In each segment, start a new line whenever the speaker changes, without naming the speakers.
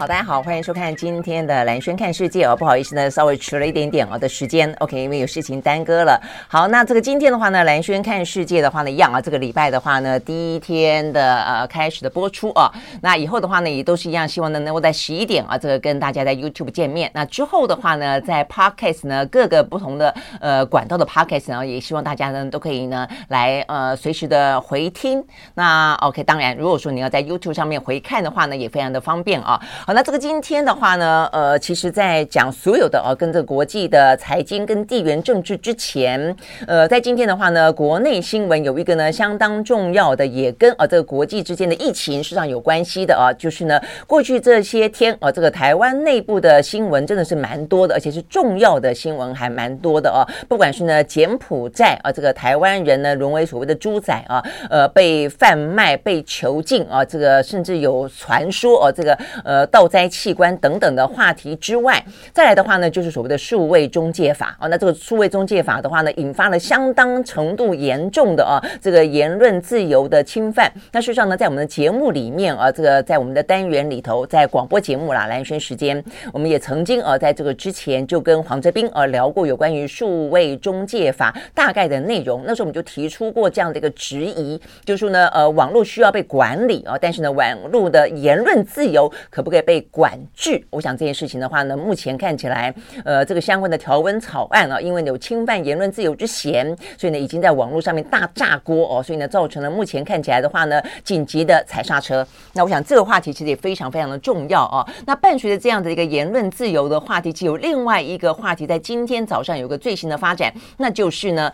好，大家好，欢迎收看今天的蓝轩看世界哦。不好意思呢，稍微迟了一点点哦的时间。OK，因为有事情耽搁了。好，那这个今天的话呢，蓝轩看世界的话呢，一样啊，这个礼拜的话呢，第一天的呃开始的播出啊。那以后的话呢，也都是一样，希望呢能够在十一点啊，这个跟大家在 YouTube 见面。那之后的话呢，在 Podcast 呢，各个不同的呃管道的 Podcast 呢，也希望大家呢都可以呢来呃随时的回听。那 OK，当然如果说你要在 YouTube 上面回看的话呢，也非常的方便啊。那这个今天的话呢，呃，其实，在讲所有的呃、跟这个国际的财经跟地缘政治之前，呃，在今天的话呢，国内新闻有一个呢相当重要的，也跟呃这个国际之间的疫情实际上有关系的啊，就是呢，过去这些天啊，这个台湾内部的新闻真的是蛮多的，而且是重要的新闻还蛮多的啊，不管是呢柬埔寨啊，这个台湾人呢沦为所谓的猪仔啊，呃，被贩卖、被囚禁啊，这个甚至有传说啊，这个呃到盗灾器官等等的话题之外，再来的话呢，就是所谓的数位中介法啊。那这个数位中介法的话呢，引发了相当程度严重的啊这个言论自由的侵犯。那事实上呢，在我们的节目里面啊，这个在我们的单元里头，在广播节目啦，蓝轩时间，我们也曾经啊，在这个之前就跟黄哲斌啊聊过有关于数位中介法大概的内容。那时候我们就提出过这样的一个质疑，就是说呢，呃，网络需要被管理啊，但是呢，网络的言论自由可不可以被管？制，我想这件事情的话呢，目前看起来，呃，这个相关的条文草案啊，因为有侵犯言论自由之嫌，所以呢，已经在网络上面大炸锅哦，所以呢，造成了目前看起来的话呢，紧急的踩刹车。那我想这个话题其实也非常非常的重要哦。那伴随着这样的一个言论自由的话题，其实有另外一个话题，在今天早上有个最新的发展，那就是呢，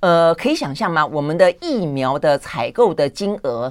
呃，可以想象吗？我们的疫苗的采购的金额。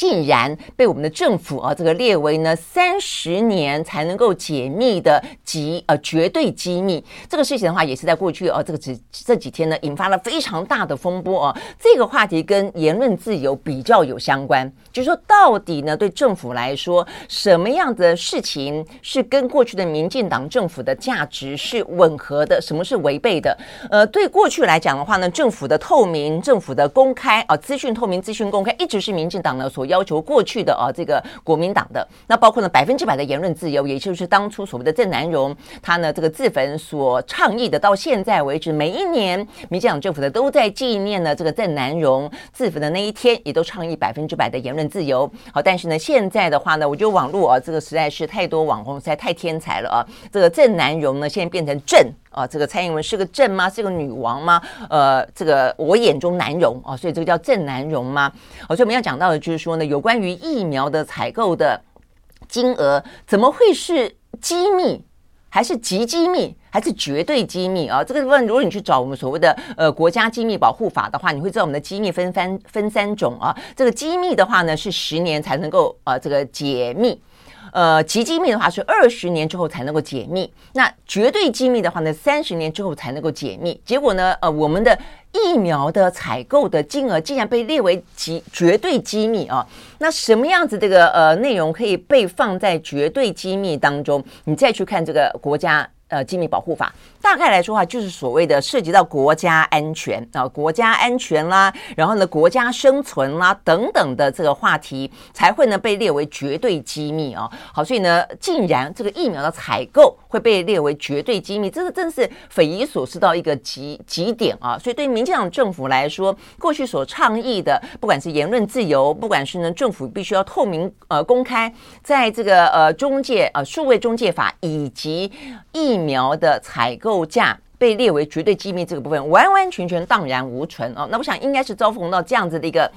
竟然被我们的政府啊，这个列为呢三十年才能够解密的极呃绝对机密。这个事情的话，也是在过去啊，这个这这几天呢，引发了非常大的风波啊。这个话题跟言论自由比较有相关，就是说到底呢，对政府来说，什么样的事情是跟过去的民进党政府的价值是吻合的，什么是违背的？呃，对过去来讲的话呢，政府的透明、政府的公开啊，资讯透明、资讯公开，一直是民进党呢所。要求过去的啊，这个国民党的那包括呢百分之百的言论自由，也就是当初所谓的郑南榕他呢这个自焚所倡议的，到现在为止，每一年民进党政府的都在纪念呢这个郑南榕自焚的那一天，也都倡议百分之百的言论自由。好，但是呢现在的话呢，我觉得网络啊这个实在是太多网红实在太天才了啊，这个郑南榕呢现在变成郑。啊，这个蔡英文是个正吗？是个女王吗？呃，这个我眼中难容啊，所以这个叫正难容吗？好，所以我们要讲到的就是说呢，有关于疫苗的采购的金额，怎么会是机密，还是极机密，还是绝对机密啊？这个问，如果你去找我们所谓的呃国家机密保护法的话，你会知道我们的机密分三分三种啊。这个机密的话呢，是十年才能够呃这个解密。呃，极机密的话是二十年之后才能够解密，那绝对机密的话呢，三十年之后才能够解密。结果呢，呃，我们的疫苗的采购的金额竟然被列为极绝对机密啊！那什么样子这个呃内容可以被放在绝对机密当中？你再去看这个国家。呃，机密保护法大概来说话，就是所谓的涉及到国家安全啊，国家安全啦，然后呢，国家生存啦等等的这个话题，才会呢被列为绝对机密啊。好，所以呢，竟然这个疫苗的采购会被列为绝对机密，这个真是匪夷所思到一个极极点啊。所以对民进党政府来说，过去所倡议的，不管是言论自由，不管是呢政府必须要透明呃公开，在这个呃中介呃数位中介法以及疫苗的采购价被列为绝对机密，这个部分完完全全荡然无存哦。那我想应该是遭逢到这样子的一个。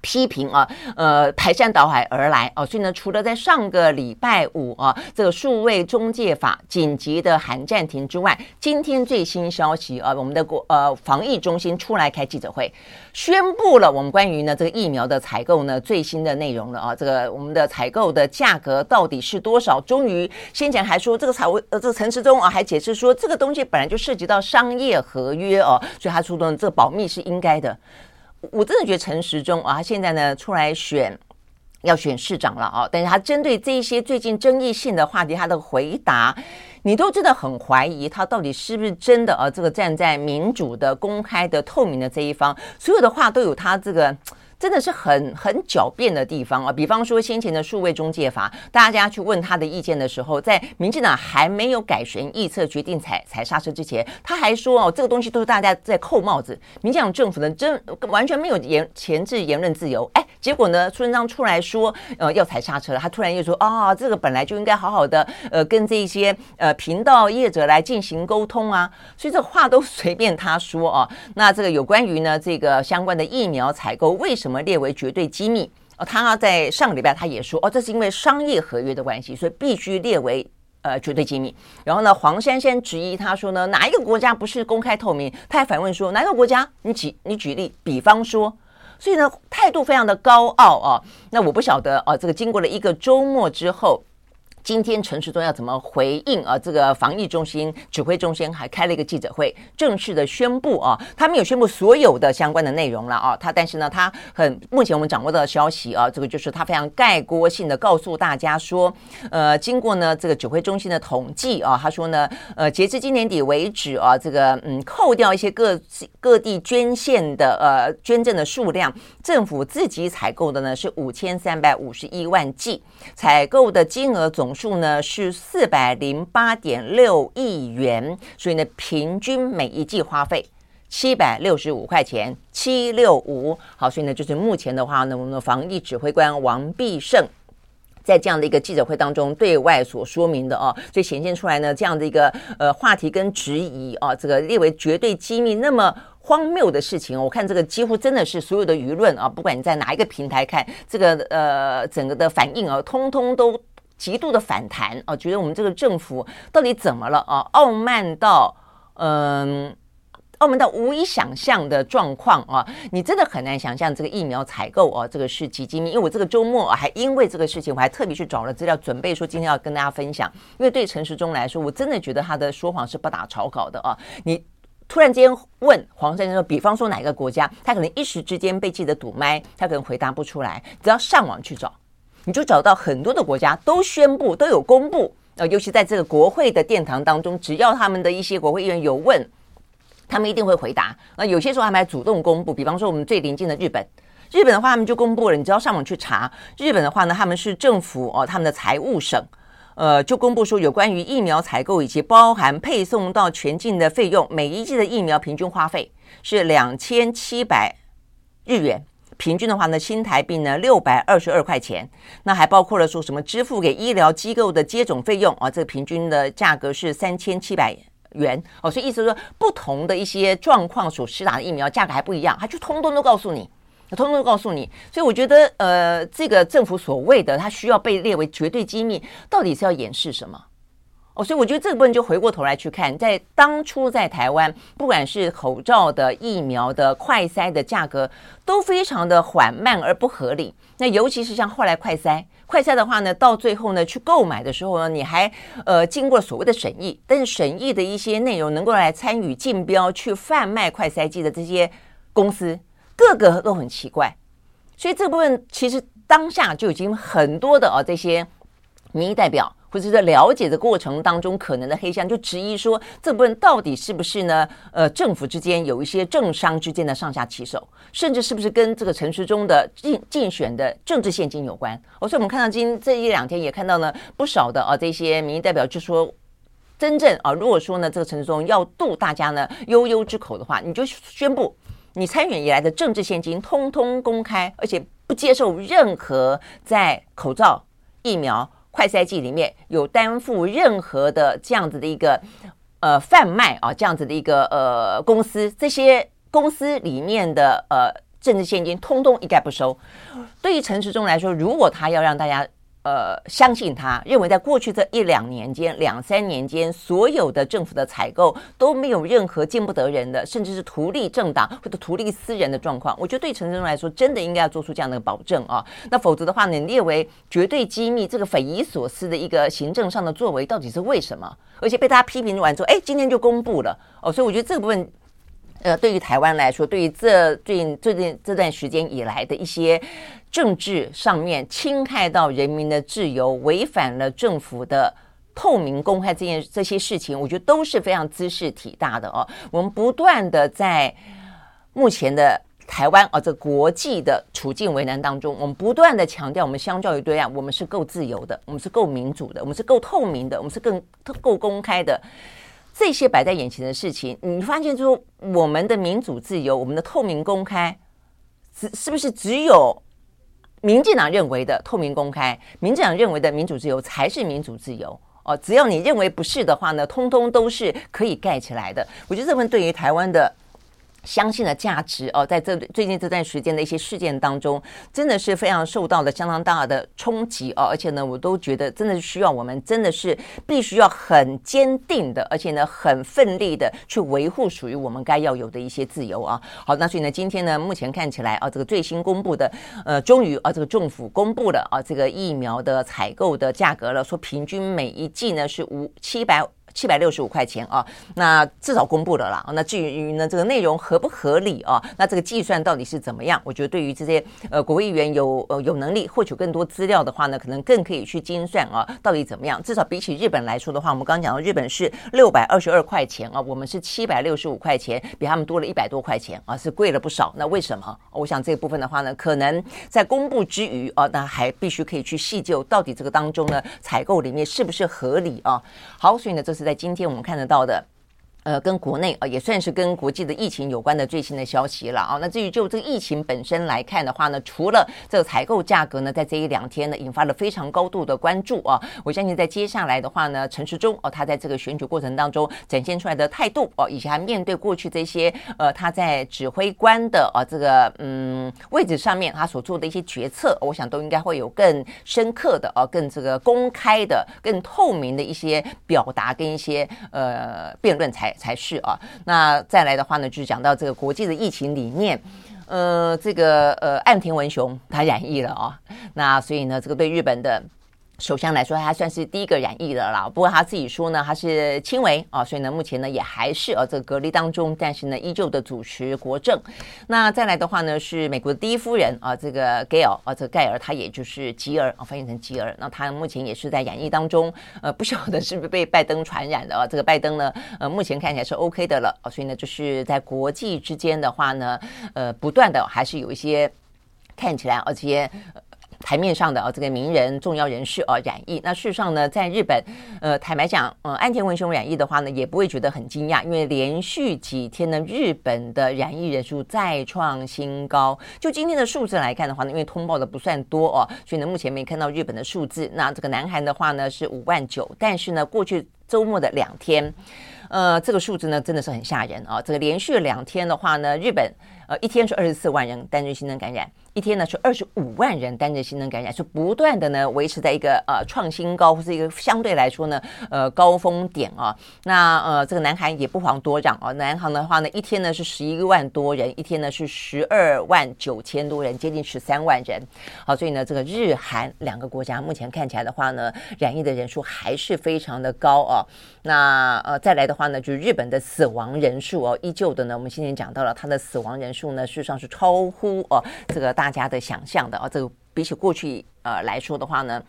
批评啊，呃，排山倒海而来啊，所以呢，除了在上个礼拜五啊，这个数位中介法紧急的喊暂停之外，今天最新消息啊，我们的国呃防疫中心出来开记者会，宣布了我们关于呢这个疫苗的采购呢最新的内容了啊，这个我们的采购的价格到底是多少？终于先前还说这个财务呃这个陈时中啊还解释说这个东西本来就涉及到商业合约哦，所以他说的这保密是应该的。我真的觉得陈时中啊，他现在呢出来选。要选市长了啊！但是他针对这一些最近争议性的话题，他的回答，你都真的很怀疑他到底是不是真的啊？这个站在民主的、公开的、透明的这一方，所有的话都有他这个。真的是很很狡辩的地方啊！比方说先前的数位中介法，大家去问他的意见的时候，在民进党还没有改弦易辙、决定踩踩刹车之前，他还说哦，这个东西都是大家在扣帽子。民进党政府呢，真完全没有言前置言论自由。哎，结果呢，苏贞昌出来说，呃，要踩刹车了。他突然又说啊、这个本来就应该好好的，呃，跟这些呃频道业者来进行沟通啊。所以这话都随便他说啊。那这个有关于呢，这个相关的疫苗采购为什么？列为绝对机密哦，他在上个礼拜他也说哦，这是因为商业合约的关系，所以必须列为呃绝对机密。然后呢，黄珊珊质疑他说呢，哪一个国家不是公开透明？他还反问说，哪一个国家？你举你举例，比方说，所以呢，态度非常的高傲啊。那我不晓得哦，这个经过了一个周末之后。今天陈时中要怎么回应啊？这个防疫中心指挥中心还开了一个记者会，正式的宣布啊，他没有宣布所有的相关的内容了啊。他但是呢，他很目前我们掌握到的消息啊，这个就是他非常概括性的告诉大家说，呃，经过呢这个指挥中心的统计啊，他说呢，呃，截至今年底为止啊，这个嗯，扣掉一些各各地捐献的呃捐赠的数量，政府自己采购的呢是五千三百五十一万剂，采购的金额总。数呢是四百零八点六亿元，所以呢，平均每一季花费七百六十五块钱，七六五。好，所以呢，就是目前的话呢，我们的防疫指挥官王必胜在这样的一个记者会当中对外所说明的哦，所以显现出来呢，这样的一个呃话题跟质疑啊，这个列为绝对机密那么荒谬的事情，我看这个几乎真的是所有的舆论啊，不管你在哪一个平台看这个呃整个的反应啊，通通都。极度的反弹啊，觉得我们这个政府到底怎么了啊？傲慢到嗯，傲慢到无以想象的状况啊！你真的很难想象这个疫苗采购啊，这个是几机密。因为我这个周末还因为这个事情，我还特别去找了资料，准备说今天要跟大家分享。因为对陈时中来说，我真的觉得他的说谎是不打草稿的啊！你突然间问黄先生说，比方说哪个国家，他可能一时之间被记者堵麦，他可能回答不出来，只要上网去找。你就找到很多的国家都宣布都有公布，呃，尤其在这个国会的殿堂当中，只要他们的一些国会议员有问，他们一定会回答。那有些时候他们还主动公布，比方说我们最邻近的日本，日本的话他们就公布了，你只要上网去查，日本的话呢，他们是政府哦，他们的财务省，呃，就公布说有关于疫苗采购以及包含配送到全境的费用，每一剂的疫苗平均花费是两千七百日元。平均的话呢，新台币呢六百二十二块钱，那还包括了说什么支付给医疗机构的接种费用啊，这个平均的价格是三千七百元。哦，所以意思说不同的一些状况所施打的疫苗价格还不一样，他就通通都告诉你，通通都告诉你，所以我觉得呃，这个政府所谓的他需要被列为绝对机密，到底是要掩饰什么？哦，所以我觉得这个部分就回过头来去看，在当初在台湾，不管是口罩的、疫苗的、快筛的价格，都非常的缓慢而不合理。那尤其是像后来快筛，快筛的话呢，到最后呢去购买的时候呢，你还呃经过所谓的审议，但是审议的一些内容能够来参与竞标去贩卖快筛剂的这些公司，个个都很奇怪。所以这部分其实当下就已经很多的啊这些民意代表。或者在了解的过程当中，可能的黑箱就质疑说，这部分到底是不是呢？呃，政府之间有一些政商之间的上下其手，甚至是不是跟这个陈时中的竞竞选的政治献金有关？哦，所以我们看到今这一两天也看到了不少的啊，这些民意代表就说，真正啊，如果说呢，这个陈时中要渡大家呢悠悠之口的话，你就宣布你参选以来的政治献金通通公开，而且不接受任何在口罩、疫苗。快赛季里面有担负任何的这样子的一个呃贩卖啊，这样子的一个呃公司，这些公司里面的呃政治现金通通一概不收。对于陈时中来说，如果他要让大家。呃，相信他认为，在过去这一两年间、两三年间，所有的政府的采购都没有任何见不得人的，甚至是图利政党或者图利私人的状况。我觉得对陈时中来说，真的应该要做出这样的保证啊。那否则的话，你列为绝对机密，这个匪夷所思的一个行政上的作为，到底是为什么？而且被大家批评完之后，哎，今天就公布了哦。所以我觉得这个部分。呃，对于台湾来说，对于这最近最近这段时间以来的一些政治上面侵害到人民的自由，违反了政府的透明公开这件这些事情，我觉得都是非常兹事体大的哦。我们不断的在目前的台湾啊，这国际的处境为难当中，我们不断的强调，我们相较于对岸，我们是够自由的，我们是够民主的，我们是够透明的，我们是更够公开的。这些摆在眼前的事情，你发现说我们的民主自由、我们的透明公开，只是不是只有民进党认为的透明公开？民进党认为的民主自由才是民主自由哦？只要你认为不是的话呢，通通都是可以盖起来的。我觉得这份对于台湾的。相信的价值哦，在这最近这段时间的一些事件当中，真的是非常受到了相当大的冲击哦，而且呢，我都觉得真的是需要我们真的是必须要很坚定的，而且呢，很奋力的去维护属于我们该要有的一些自由啊。好，那所以呢，今天呢，目前看起来啊，这个最新公布的，呃，终于啊，这个政府公布了啊，这个疫苗的采购的价格了，说平均每一剂呢是五七百。七百六十五块钱啊，那至少公布了啦。那至于呢，这个内容合不合理啊？那这个计算到底是怎么样？我觉得对于这些呃国会议员有呃有能力获取更多资料的话呢，可能更可以去精算啊，到底怎么样？至少比起日本来说的话，我们刚刚讲到日本是六百二十二块钱啊，我们是七百六十五块钱，比他们多了一百多块钱啊，是贵了不少。那为什么？我想这部分的话呢，可能在公布之余啊，那还必须可以去细究到底这个当中呢，采购里面是不是合理啊？好，所以呢，这是。在今天我们看得到的。呃，跟国内啊也算是跟国际的疫情有关的最新的消息了啊。那至于就这个疫情本身来看的话呢，除了这个采购价格呢，在这一两天呢，引发了非常高度的关注啊。我相信在接下来的话呢，陈时中哦，他在这个选举过程当中展现出来的态度哦，以及他面对过去这些呃他在指挥官的啊这个嗯位置上面他所做的一些决策，我想都应该会有更深刻的啊、更这个公开的、更透明的一些表达跟一些呃辩论才。才是啊，那再来的话呢，就是讲到这个国际的疫情理念，呃，这个呃岸田文雄他染疫了啊，那所以呢，这个对日本的。首相来说，他算是第一个染疫的了。不过他自己说呢，他是轻微啊，所以呢，目前呢也还是呃这个隔离当中，但是呢，依旧的主持国政。那再来的话呢，是美国的第一夫人啊，这个盖尔啊，这个盖尔，他也就是吉尔啊，翻译成吉尔。那他目前也是在染疫当中，呃，不晓得是不是被拜登传染的啊？这个拜登呢，呃，目前看起来是 OK 的了啊，所以呢，就是在国际之间的话呢，呃，不断的还是有一些看起来而且。台面上的啊，这个名人、重要人士啊染疫，那事实上呢，在日本，呃，坦白讲，呃，安田文雄染疫的话呢，也不会觉得很惊讶，因为连续几天呢，日本的染疫人数再创新高。就今天的数字来看的话呢，因为通报的不算多哦，所以呢，目前没看到日本的数字。那这个南韩的话呢是五万九，但是呢，过去周末的两天，呃，这个数字呢真的是很吓人啊。这个连续两天的话呢，日本呃一天是二十四万人单日新增感染。一天呢是二十五万人单日新增感染，是不断的呢维持在一个呃创新高，或是一个相对来说呢呃高峰点啊。那呃这个南韩也不遑多让啊，南韩的话呢一天呢是十一万多人，一天呢是十二万九千多人，接近十三万人。好，所以呢这个日韩两个国家目前看起来的话呢，染疫的人数还是非常的高啊。那呃再来的话呢，就是日本的死亡人数哦，依旧的呢，我们先前讲到了它的死亡人数呢，事实上是超乎哦这个大。大家的想象的啊，这个比起过去呃来说的话呢，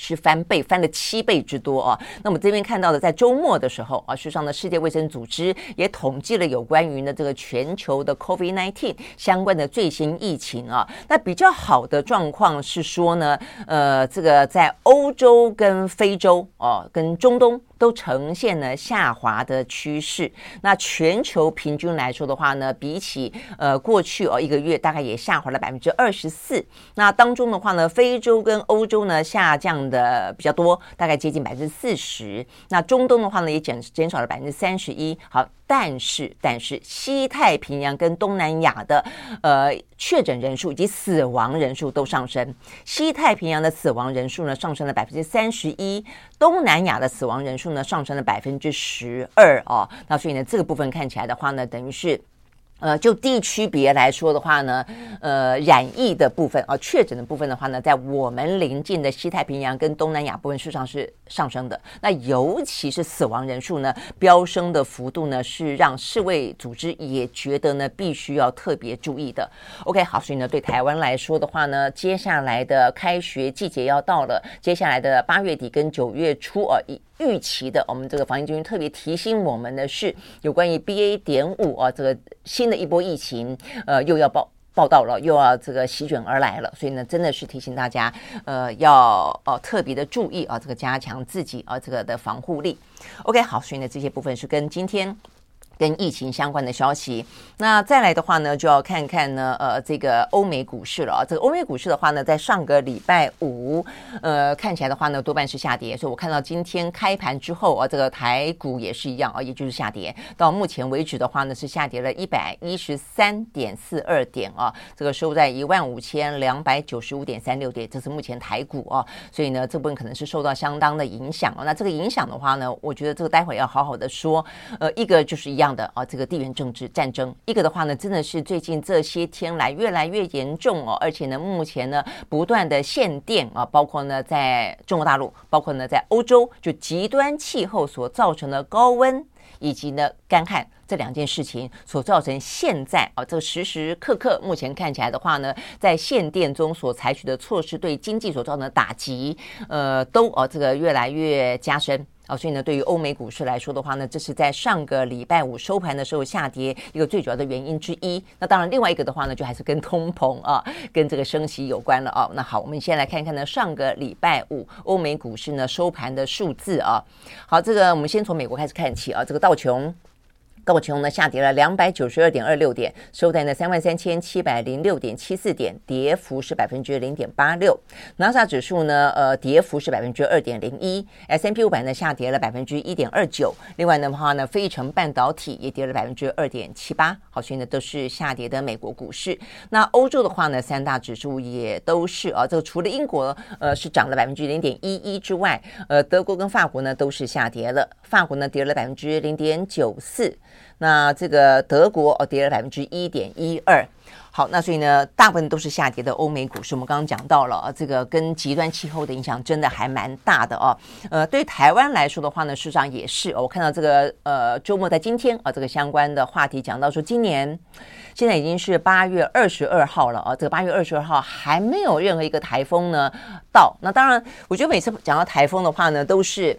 是翻倍，翻了七倍之多啊。那我们这边看到的，在周末的时候啊，事实上呢，世界卫生组织也统计了有关于呢这个全球的 COVID-19 相关的最新疫情啊。那比较好的状况是说呢，呃，这个在欧洲跟非洲哦，跟中东。都呈现了下滑的趋势。那全球平均来说的话呢，比起呃过去哦一个月，大概也下滑了百分之二十四。那当中的话呢，非洲跟欧洲呢下降的比较多，大概接近百分之四十。那中东的话呢，也减减少了百分之三十一。好。但是，但是西太平洋跟东南亚的呃确诊人数以及死亡人数都上升。西太平洋的死亡人数呢上升了百分之三十一，东南亚的死亡人数呢上升了百分之十二哦。那所以呢，这个部分看起来的话呢，等于是。呃，就地区别来说的话呢，呃，染疫的部分啊，确诊的部分的话呢，在我们邻近的西太平洋跟东南亚部分，事实上是上升的。那尤其是死亡人数呢，飙升的幅度呢，是让世卫组织也觉得呢，必须要特别注意的。OK，好，所以呢，对台湾来说的话呢，接下来的开学季节要到了，接下来的八月底跟九月初啊，一。预期的，我们这个防疫中心特别提醒我们的是，有关于 BA. 点五啊，这个新的一波疫情，呃，又要报报道了，又要这个席卷而来了，所以呢，真的是提醒大家，呃，要哦、特别的注意啊，这个加强自己啊这个的防护力。OK，好，所以呢，这些部分是跟今天。跟疫情相关的消息，那再来的话呢，就要看看呢，呃，这个欧美股市了啊。这个欧美股市的话呢，在上个礼拜五，呃，看起来的话呢，多半是下跌。所以我看到今天开盘之后啊，这个台股也是一样啊，也就是下跌。到目前为止的话呢，是下跌了一百一十三点四二点啊，这个收在一万五千两百九十五点三六点，这是目前台股啊。所以呢，这部分可能是受到相当的影响啊。那这个影响的话呢，我觉得这个待会要好好的说。呃，一个就是一样样。的啊，这个地缘政治战争，一个的话呢，真的是最近这些天来越来越严重哦，而且呢，目前呢不断的限电啊，包括呢在中国大陆，包括呢在欧洲，就极端气候所造成的高温以及呢干旱这两件事情所造成现在啊，这个时时刻刻目前看起来的话呢，在限电中所采取的措施对经济所造成的打击，呃，都啊这个越来越加深。啊，所以呢，对于欧美股市来说的话呢，这是在上个礼拜五收盘的时候下跌一个最主要的原因之一。那当然，另外一个的话呢，就还是跟通膨啊，跟这个升息有关了啊。那好，我们先来看一看呢，上个礼拜五欧美股市呢收盘的数字啊。好，这个我们先从美国开始看起啊，这个道琼。道琼呢下跌了两百九十二点二六点，收在呢三万三千七百零六点七四点，跌幅是百分之零点八六。纳斯达克指数呢，呃，跌幅是百分之二点零一。S&P 五百呢下跌了百分之一点二九。另外的话呢，费城半导体也跌了百分之二点七八。好，所以呢都是下跌的美国股市。那欧洲的话呢，三大指数也都是啊，这个除了英国呃是涨了百分之零点一一之外，呃，德国跟法国呢都是下跌了。法国呢跌了百分之零点九四。那这个德国哦跌了百分之一点一二，好，那所以呢，大部分都是下跌的欧美股市。我们刚刚讲到了，这个跟极端气候的影响真的还蛮大的哦。呃，对台湾来说的话呢，事实上也是。我看到这个呃周末在今天啊，这个相关的话题讲到说，今年现在已经是八月二十二号了啊，这个八月二十二号还没有任何一个台风呢到。那当然，我觉得每次讲到台风的话呢，都是。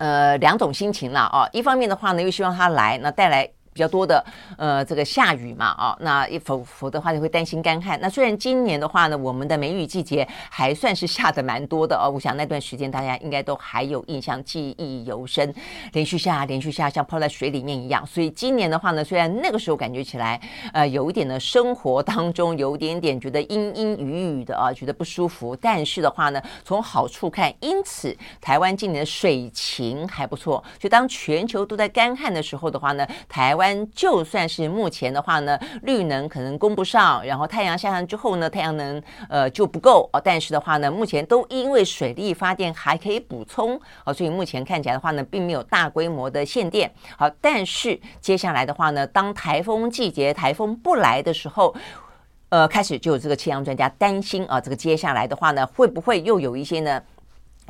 呃，两种心情了，啊，一方面的话呢，又希望他来，那带来。比较多的呃，这个下雨嘛，啊，那一否否则的话就会担心干旱。那虽然今年的话呢，我们的梅雨季节还算是下的蛮多的哦，我想那段时间大家应该都还有印象，记忆犹深，连续下，连续下，像泡在水里面一样。所以今年的话呢，虽然那个时候感觉起来呃有一点的生活当中有点点觉得阴阴雨雨的啊，觉得不舒服，但是的话呢，从好处看，因此台湾今年的水情还不错。就当全球都在干旱的时候的话呢，台湾。就算是目前的话呢，绿能可能供不上，然后太阳下山之后呢，太阳能呃就不够哦。但是的话呢，目前都因为水力发电还可以补充哦，所以目前看起来的话呢，并没有大规模的限电。好，但是接下来的话呢，当台风季节台风不来的时候，呃，开始就有这个气象专家担心啊，这个接下来的话呢，会不会又有一些呢？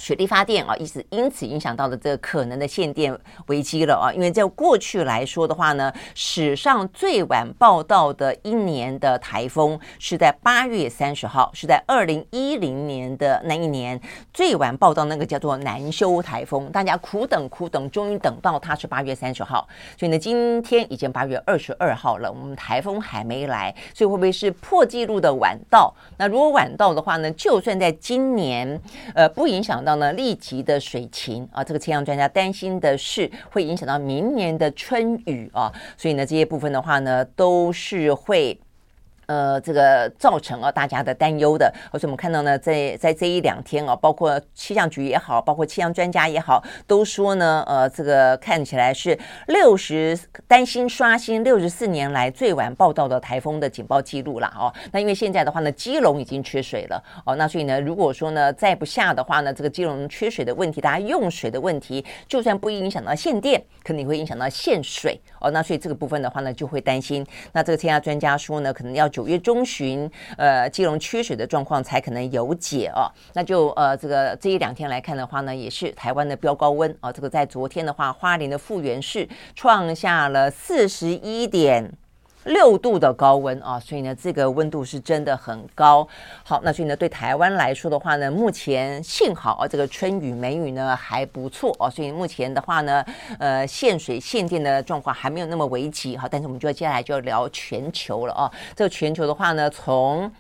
水力发电啊，一直因此影响到了这个可能的限电危机了啊！因为在过去来说的话呢，史上最晚报道的一年的台风是在八月三十号，是在二零一零年的那一年最晚报道那个叫做南修台风，大家苦等苦等，终于等到它是八月三十号。所以呢，今天已经八月二十二号了，我们台风还没来，所以会不会是破纪录的晚到？那如果晚到的话呢，就算在今年，呃，不影响到。呢，立即的水情啊，这个气象专家担心的是会影响到明年的春雨啊，所以呢，这些部分的话呢，都是会呃，这个造成了大家的担忧的，而且我们看到呢，在在这一两天啊，包括气象局也好，包括气象专家也好，都说呢，呃，这个看起来是六十担心刷新六十四年来最晚报道的台风的警报记录了哦。那因为现在的话呢，基隆已经缺水了哦，那所以呢，如果说呢再不下的话呢，这个基隆缺水的问题，大家用水的问题，就算不影响到限电，可能会影响到限水哦。那所以这个部分的话呢，就会担心。那这个天气专家说呢，可能要。九月中旬，呃，金融缺水的状况才可能有解哦。那就呃，这个这一两天来看的话呢，也是台湾的飙高温哦。这个在昨天的话，花莲的富源市创下了四十一点。六度的高温啊，所以呢，这个温度是真的很高。好，那所以呢，对台湾来说的话呢，目前幸好啊，这个春雨梅雨呢还不错啊，所以目前的话呢，呃，限水限电的状况还没有那么危急。好，但是我们就要接下来就要聊全球了啊。这个全球的话呢，从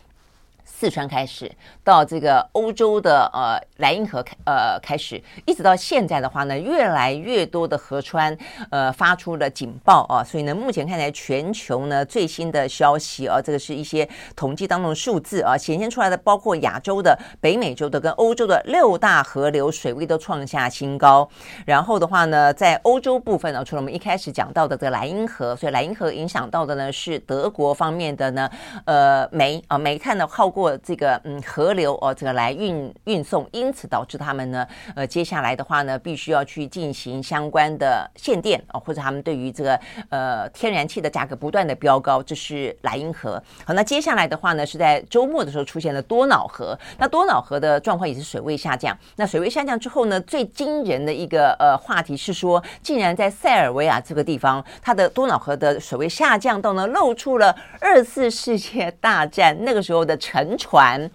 四川开始到这个欧洲的呃莱茵河开呃开始，一直到现在的话呢，越来越多的河川呃发出了警报啊，所以呢，目前看来全球呢最新的消息啊，这个是一些统计当中的数字啊，显现出来的，包括亚洲的、北美洲的跟欧洲的六大河流水位都创下新高。然后的话呢，在欧洲部分呢，除了我们一开始讲到的这个莱茵河，所以莱茵河影响到的呢是德国方面的呢呃煤啊煤炭呢耗过。这个嗯河流哦，这个来运运送，因此导致他们呢，呃，接下来的话呢，必须要去进行相关的限电啊，或者他们对于这个呃天然气的价格不断的飙高，这是莱茵河。好，那接下来的话呢，是在周末的时候出现了多瑙河。那多瑙河的状况也是水位下降。那水位下降之后呢，最惊人的一个呃话题是说，竟然在塞尔维亚这个地方，它的多瑙河的水位下降到呢，露出了二次世界大战那个时候的沉船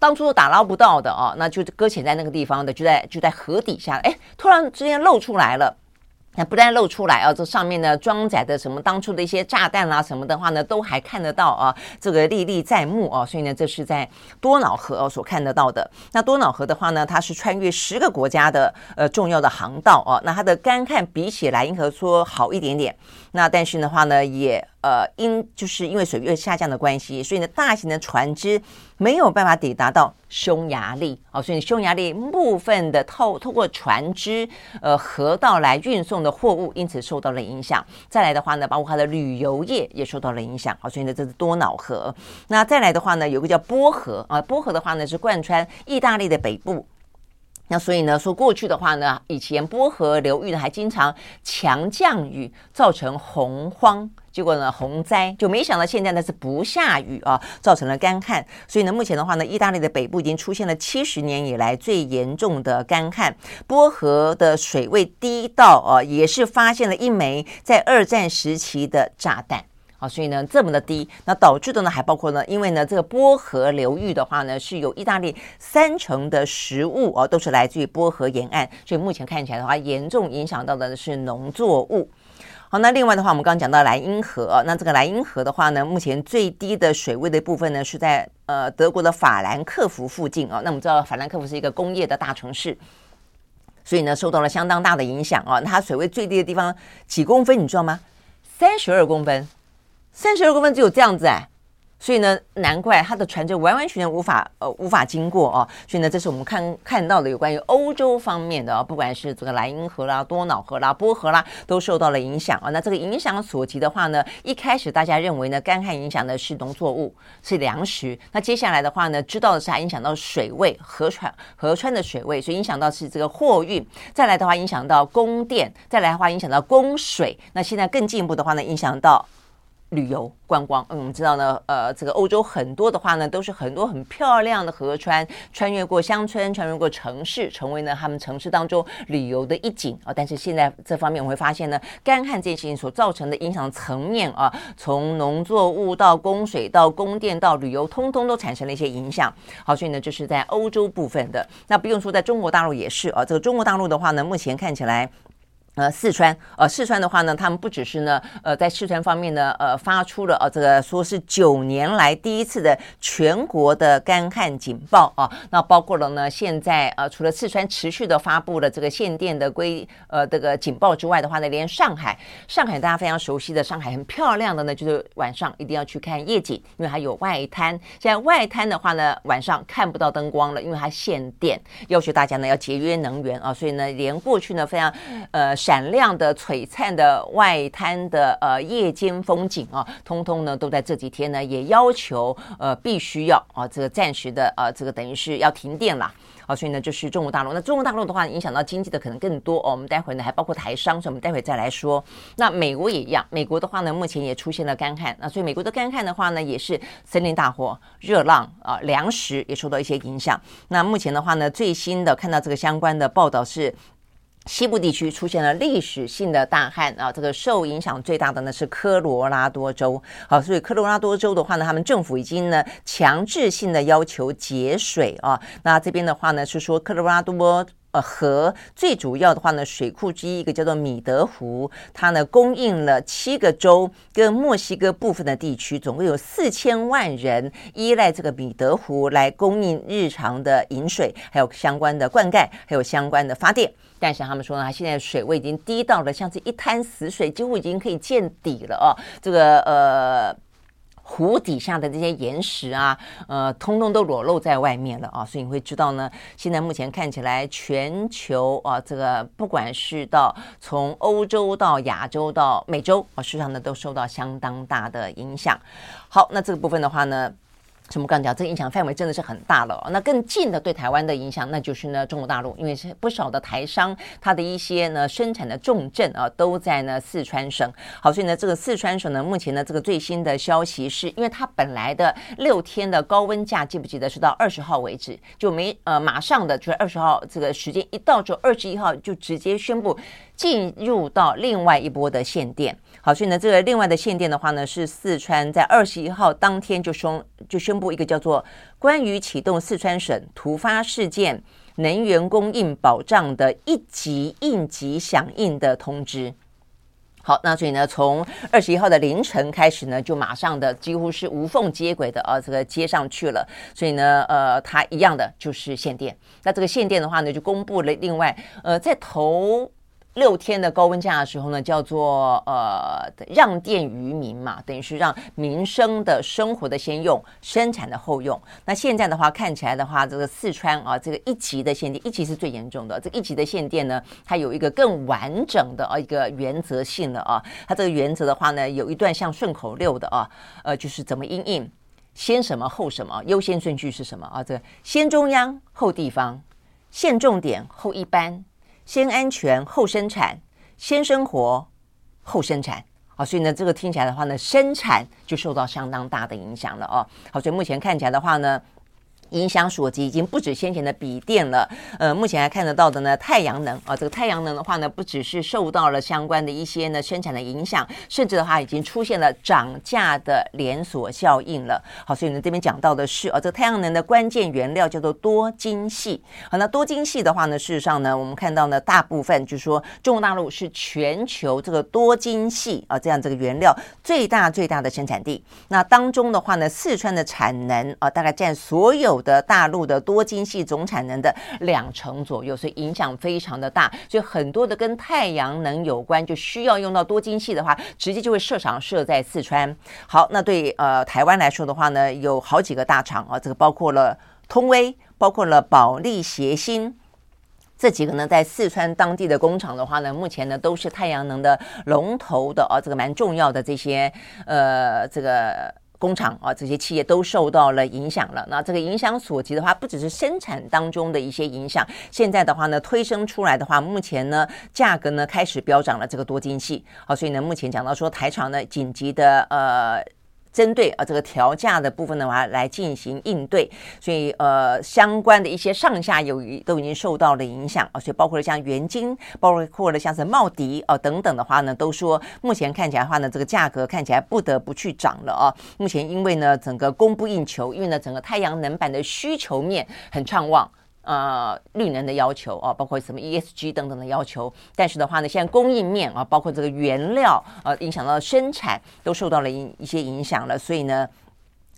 当初都打捞不到的哦，那就搁浅在那个地方的，就在就在河底下，哎，突然之间露出来了。那不但露出来啊，这上面呢装载的什么当初的一些炸弹啊什么的话呢，都还看得到啊，这个历历在目啊，所以呢，这是在多瑙河所看得到的。那多瑙河的话呢，它是穿越十个国家的呃重要的航道啊，那它的干旱比起莱茵河说好一点点，那但是的话呢，也。呃，因就是因为水位下降的关系，所以呢，大型的船只没有办法抵达到匈牙利哦，所以匈牙利部分的透透过船只呃河道来运送的货物，因此受到了影响。再来的话呢，包括它的旅游业也受到了影响。好，所以呢，这是多瑙河。那再来的话呢，有个叫波河啊，波河的话呢是贯穿意大利的北部。那所以呢，说过去的话呢，以前波河流域呢还经常强降雨，造成洪荒，结果呢洪灾，就没想到现在呢是不下雨啊，造成了干旱。所以呢，目前的话呢，意大利的北部已经出现了七十年以来最严重的干旱，波河的水位低到啊，也是发现了一枚在二战时期的炸弹。啊，所以呢，这么的低，那导致的呢，还包括呢，因为呢，这个波河流域的话呢，是有意大利三成的食物哦，都是来自于波河沿岸，所以目前看起来的话，严重影响到的是农作物。好，那另外的话，我们刚刚讲到莱茵河，那这个莱茵河的话呢，目前最低的水位的部分呢，是在呃德国的法兰克福附近啊。那我们知道，法兰克福是一个工业的大城市，所以呢，受到了相当大的影响啊。它水位最低的地方几公分，你知道吗？三十二公分。三十二公分只有这样子哎。所以呢，难怪它的船就完完全全无法呃无法经过哦。所以呢，这是我们看看到的有关于欧洲方面的啊，不管是这个莱茵河啦、多瑙河啦、波河啦，都受到了影响啊。那这个影响所及的话呢，一开始大家认为呢，干旱影响的是农作物，是粮食。那接下来的话呢，知道的是还影响到水位、河川、河川的水位，所以影响到是这个货运。再来的话，影响到供电；再来的话，影响到供水。那现在更进一步的话呢，影响到。旅游观光，嗯，我们知道呢，呃，这个欧洲很多的话呢，都是很多很漂亮的河川，穿越过乡村，穿越过城市，成为呢他们城市当中旅游的一景啊。但是现在这方面我会发现呢，干旱这件事情所造成的影响层面啊，从农作物到供水到供电到旅游，通通都产生了一些影响。好，所以呢，就是在欧洲部分的，那不用说，在中国大陆也是啊。这个中国大陆的话呢，目前看起来。呃，四川，呃，四川的话呢，他们不只是呢，呃，在四川方面呢，呃，发出了呃，这个说是九年来第一次的全国的干旱警报啊，那包括了呢，现在呃，除了四川持续的发布了这个限电的规呃这个警报之外的话呢，连上海，上海大家非常熟悉的上海很漂亮的呢，就是晚上一定要去看夜景，因为它有外滩，现在外滩的话呢，晚上看不到灯光了，因为它限电，要求大家呢要节约能源啊，所以呢，连过去呢非常呃。闪亮的、璀璨的外滩的呃夜间风景啊，通通呢都在这几天呢也要求呃必须要啊这个暂时的啊这个等于是要停电了啊，所以呢就是中国大陆。那中国大陆的话影响到经济的可能更多哦。我们待会呢还包括台商，所以我们待会再来说。那美国也一样，美国的话呢目前也出现了干旱，那所以美国的干旱的话呢也是森林大火、热浪啊，粮食也受到一些影响。那目前的话呢最新的看到这个相关的报道是。西部地区出现了历史性的大旱啊，这个受影响最大的呢是科罗拉多州。好，所以科罗拉多州的话呢，他们政府已经呢强制性的要求节水啊。那这边的话呢是说科罗拉多。呃，河最主要的话呢，水库之一一个叫做米德湖，它呢供应了七个州跟墨西哥部分的地区，总共有四千万人依赖这个米德湖来供应日常的饮水，还有相关的灌溉，还有相关的发电。但是他们说呢，现在水位已经低到了像是一滩死水，几乎已经可以见底了哦。这个呃。湖底下的这些岩石啊，呃，通通都裸露在外面了啊，所以你会知道呢，现在目前看起来，全球啊，这个不管是到从欧洲到亚洲到美洲啊，事实上呢，都受到相当大的影响。好，那这个部分的话呢。什么刚讲，这影响范围真的是很大了。那更近的对台湾的影响，那就是呢中国大陆，因为是不少的台商，它的一些呢生产的重镇啊都在呢四川省。好，所以呢这个四川省呢目前呢这个最新的消息是，因为它本来的六天的高温假，记不记得是到二十号为止，就没呃马上的就是二十号这个时间一到就二十一号就直接宣布进入到另外一波的限电。好，所以呢，这个另外的限电的话呢，是四川在二十一号当天就宣就宣布一个叫做《关于启动四川省突发事件能源供应保障的一级应急响应的通知》。好，那所以呢，从二十一号的凌晨开始呢，就马上的几乎是无缝接轨的啊，这个接上去了。所以呢，呃，它一样的就是限电。那这个限电的话呢，就公布了另外呃，在头。六天的高温假的时候呢，叫做呃让电于民嘛，等于是让民生的生活的先用，生产的后用。那现在的话看起来的话，这个四川啊，这个一级的限电，一级是最严重的。这个一级的限电呢，它有一个更完整的啊一个原则性的啊，它这个原则的话呢，有一段像顺口溜的啊，呃，就是怎么因应，先什么后什么，优先顺序是什么啊？这个先中央后地方，先重点后一般。先安全后生产，先生活后生产啊，所以呢，这个听起来的话呢，生产就受到相当大的影响了哦。好，所以目前看起来的话呢。影响所及已经不止先前的笔电了，呃，目前还看得到的呢，太阳能啊，这个太阳能的话呢，不只是受到了相关的一些呢生产的影响，甚至的话已经出现了涨价的连锁效应了。好，所以呢这边讲到的是啊，这个太阳能的关键原料叫做多晶矽。好，那多晶矽的话呢，事实上呢，我们看到呢，大部分就是说中国大陆是全球这个多晶矽啊这样这个原料最大最大的生产地。那当中的话呢，四川的产能啊，大概占所有。的大陆的多晶系总产能的两成左右，所以影响非常的大。所以很多的跟太阳能有关，就需要用到多晶系的话，直接就会设厂设在四川。好，那对呃台湾来说的话呢，有好几个大厂啊，这个包括了通威，包括了保利协鑫，这几个呢在四川当地的工厂的话呢，目前呢都是太阳能的龙头的啊，这个蛮重要的这些呃这个。工厂啊，这些企业都受到了影响了。那这个影响所及的话，不只是生产当中的一些影响，现在的话呢，推升出来的话，目前呢，价格呢开始飙涨了。这个多晶系，好，所以呢，目前讲到说台厂呢紧急的呃。针对啊这个调价的部分的话来进行应对，所以呃相关的一些上下游都已经受到了影响啊，所以包括了像元晶，包括了像是茂迪啊等等的话呢，都说目前看起来的话呢，这个价格看起来不得不去涨了啊。目前因为呢整个供不应求，因为呢整个太阳能板的需求面很畅旺。呃绿能的要求啊，包括什么 ESG 等等的要求。但是的话呢，现在供应面啊，包括这个原料呃，影响到生产都受到了一一些影响了，所以呢。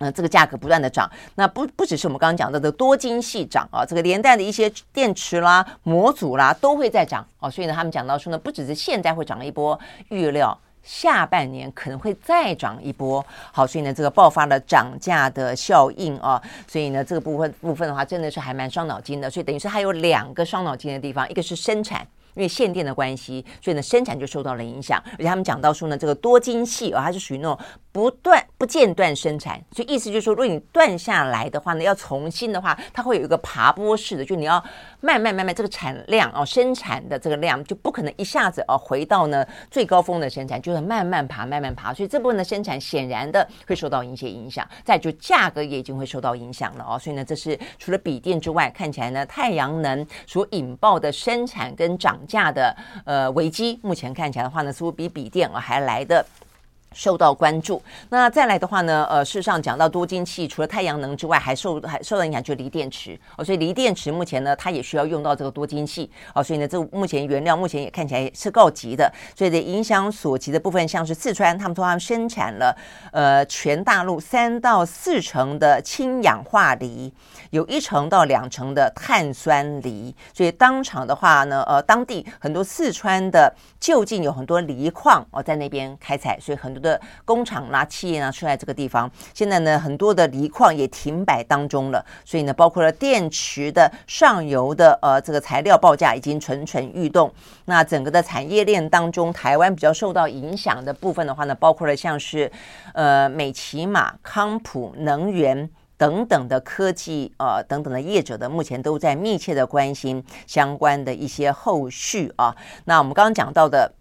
呃，这个价格不断的涨，那不不只是我们刚刚讲到的多晶矽涨啊，这个连带的一些电池啦、模组啦都会在涨哦，所以呢，他们讲到说呢，不只是现在会涨一波，预料下半年可能会再涨一波。好，所以呢，这个爆发了涨价的效应啊，所以呢，这个部分部分的话，真的是还蛮伤脑筋的。所以等于是还有两个伤脑筋的地方，一个是生产。因为限电的关系，所以呢，生产就受到了影响。而且他们讲到说呢，这个多晶系啊，它是属于那种不断不间断生产，所以意思就是说，如果你断下来的话呢，要重新的话，它会有一个爬坡式的，就你要慢慢慢慢这个产量哦，生产的这个量就不可能一下子哦回到呢最高峰的生产，就是慢慢爬慢慢爬。所以这部分的生产显然的会受到一些影响。再就价格也已经会受到影响了哦。所以呢，这是除了笔电之外，看起来呢，太阳能所引爆的生产跟涨价的呃危机，目前看起来的话呢，似乎比笔电啊还来的。受到关注。那再来的话呢，呃，事实上讲到多晶器，除了太阳能之外，还受还受到影响，就是锂电池哦。所以锂电池目前呢，它也需要用到这个多晶器哦。所以呢，这目前原料目前也看起来是告急的。所以的影响所及的部分，像是四川，他们说他们生产了呃全大陆三到四成的氢氧化锂，有一成到两成的碳酸锂。所以当场的话呢，呃，当地很多四川的就近有很多锂矿哦，在那边开采，所以很多。的工厂啦、企业啊，出在这个地方，现在呢，很多的锂矿也停摆当中了。所以呢，包括了电池的上游的呃这个材料报价已经蠢蠢欲动。那整个的产业链当中，台湾比较受到影响的部分的话呢，包括了像是呃美琪玛、康普能源等等的科技呃等等的业者的，目前都在密切的关心相关的一些后续啊。那我们刚刚讲到的。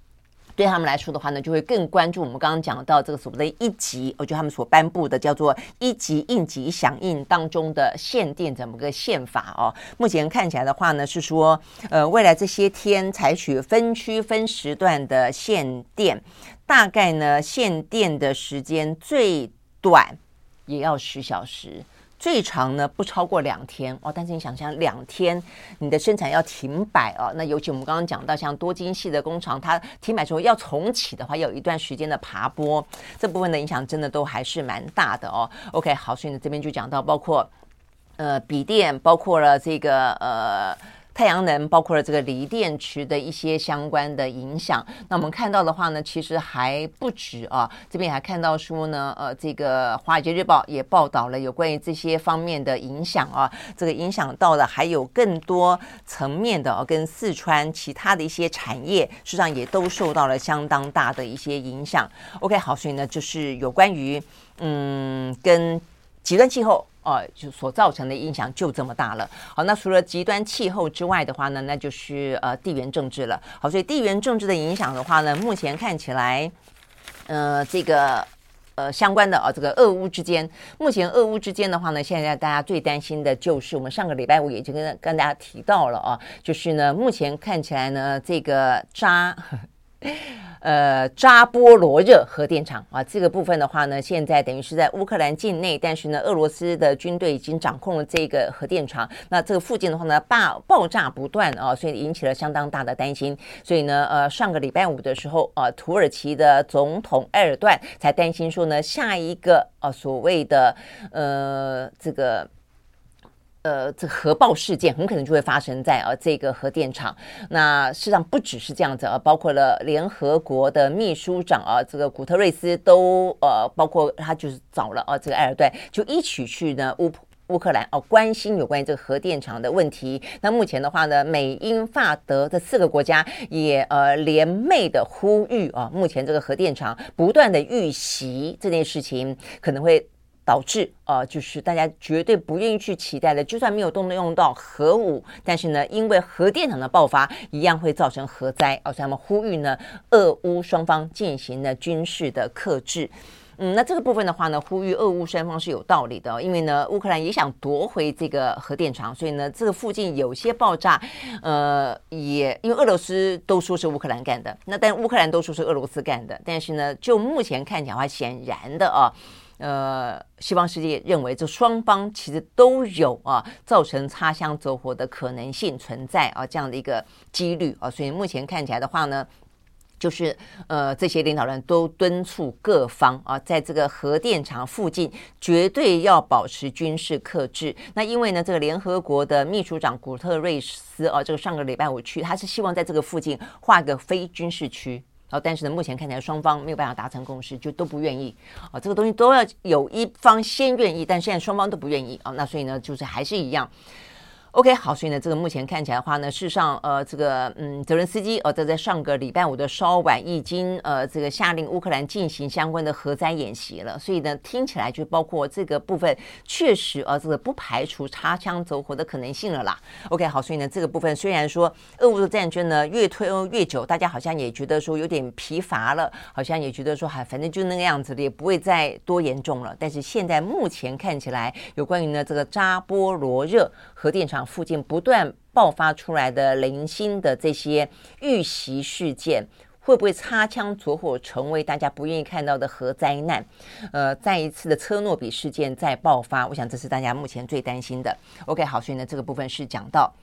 对他们来说的话呢，就会更关注我们刚刚讲到这个所谓的一级，我觉得他们所颁布的叫做一级应急响应当中的限电怎么个限法哦。目前看起来的话呢，是说呃未来这些天采取分区分时段的限电，大概呢限电的时间最短也要十小时。最长呢不超过两天哦，但是你想想两天你的生产要停摆哦，那尤其我们刚刚讲到像多晶系的工厂，它停摆之后要重启的话，要有一段时间的爬坡，这部分的影响真的都还是蛮大的哦。OK，好，所以呢这边就讲到包括呃笔电，包括了这个呃。太阳能包括了这个锂电池的一些相关的影响。那我们看到的话呢，其实还不止啊。这边还看到说呢，呃，这个《华尔街日报》也报道了有关于这些方面的影响啊。这个影响到的还有更多层面的，跟四川其他的一些产业，实际上也都受到了相当大的一些影响。OK，好，所以呢，就是有关于嗯，跟极端气候。哦，就所造成的影响就这么大了。好，那除了极端气候之外的话呢，那就是呃地缘政治了。好，所以地缘政治的影响的话呢，目前看起来，呃，这个呃相关的啊，这个俄乌之间，目前俄乌之间的话呢，现在大家最担心的就是我们上个礼拜五已经跟跟大家提到了啊，就是呢，目前看起来呢，这个扎。呃，扎波罗热核电厂啊，这个部分的话呢，现在等于是在乌克兰境内，但是呢，俄罗斯的军队已经掌控了这个核电厂。那这个附近的话呢，爆爆炸不断啊，所以引起了相当大的担心。所以呢，呃，上个礼拜五的时候啊，土耳其的总统埃尔段才担心说呢，下一个啊所谓的呃这个。呃，这核爆事件很可能就会发生在呃这个核电厂。那事实上不只是这样子啊，包括了联合国的秘书长啊，这个古特瑞斯都呃，包括他就是找了啊这个埃尔顿，就一起去呢乌乌克兰哦，关心有关于这个核电厂的问题。那目前的话呢，美英法德这四个国家也呃联袂的呼吁啊，目前这个核电厂不断的遇袭这件事情可能会。导致呃，就是大家绝对不愿意去期待的，就算没有动用到核武，但是呢，因为核电厂的爆发一样会造成核灾，而且他们呼吁呢，俄乌双方进行了军事的克制。嗯，那这个部分的话呢，呼吁俄乌双方是有道理的，因为呢，乌克兰也想夺回这个核电厂，所以呢，这个附近有些爆炸，呃，也因为俄罗斯都说是乌克兰干的，那但乌克兰都说是俄罗斯干的，但是呢，就目前看起来话，显然的啊。呃，西方世界认为这双方其实都有啊造成擦枪走火的可能性存在啊这样的一个几率啊，所以目前看起来的话呢。就是呃，这些领导人都敦促各方啊，在这个核电厂附近绝对要保持军事克制。那因为呢，这个联合国的秘书长古特瑞斯啊，这个上个礼拜五去，他是希望在这个附近画个非军事区然后，但是呢，目前看起来双方没有办法达成共识，就都不愿意啊。这个东西都要有一方先愿意，但现在双方都不愿意啊。那所以呢，就是还是一样。OK，好，所以呢，这个目前看起来的话呢，事实上，呃，这个，嗯，泽伦斯基，呃，在在上个礼拜五的稍晚已经，呃，这个下令乌克兰进行相关的核灾演习了，所以呢，听起来就包括这个部分，确实，呃，这个不排除擦枪走火的可能性了啦。OK，好，所以呢，这个部分虽然说俄乌的战争呢越推越久，大家好像也觉得说有点疲乏了，好像也觉得说，还，反正就那个样子的，也不会再多严重了。但是现在目前看起来，有关于呢这个扎波罗热核电厂。附近不断爆发出来的零星的这些遇袭事件，会不会擦枪走火，成为大家不愿意看到的核灾难？呃，再一次的车诺比事件再爆发，我想这是大家目前最担心的。OK，好，所以呢，这个部分是讲到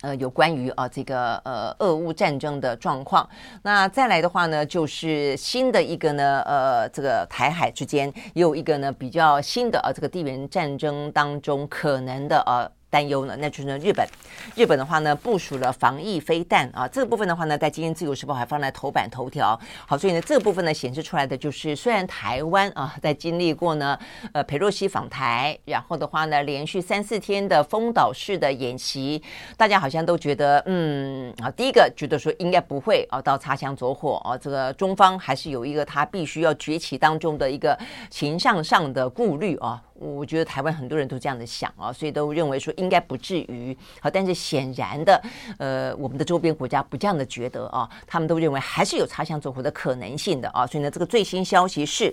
呃有关于啊这个呃俄乌战争的状况。那再来的话呢，就是新的一个呢呃这个台海之间也有一个呢比较新的啊这个地缘战争当中可能的呃。担忧呢，那就是，日本，日本的话呢，部署了防疫飞弹啊，这个部分的话呢，在今天自由时报还放在头版头条。好，所以呢，这个部分呢，显示出来的就是，虽然台湾啊，在经历过呢，呃，裴洛西访台，然后的话呢，连续三四天的封岛式的演习，大家好像都觉得，嗯，啊，第一个觉得说应该不会啊，到擦枪走火啊，这个中方还是有一个他必须要崛起当中的一个形象上的顾虑啊。我觉得台湾很多人都这样的想啊，所以都认为说应该不至于好，但是显然的，呃，我们的周边国家不这样的觉得啊，他们都认为还是有擦枪走火的可能性的啊，所以呢，这个最新消息是。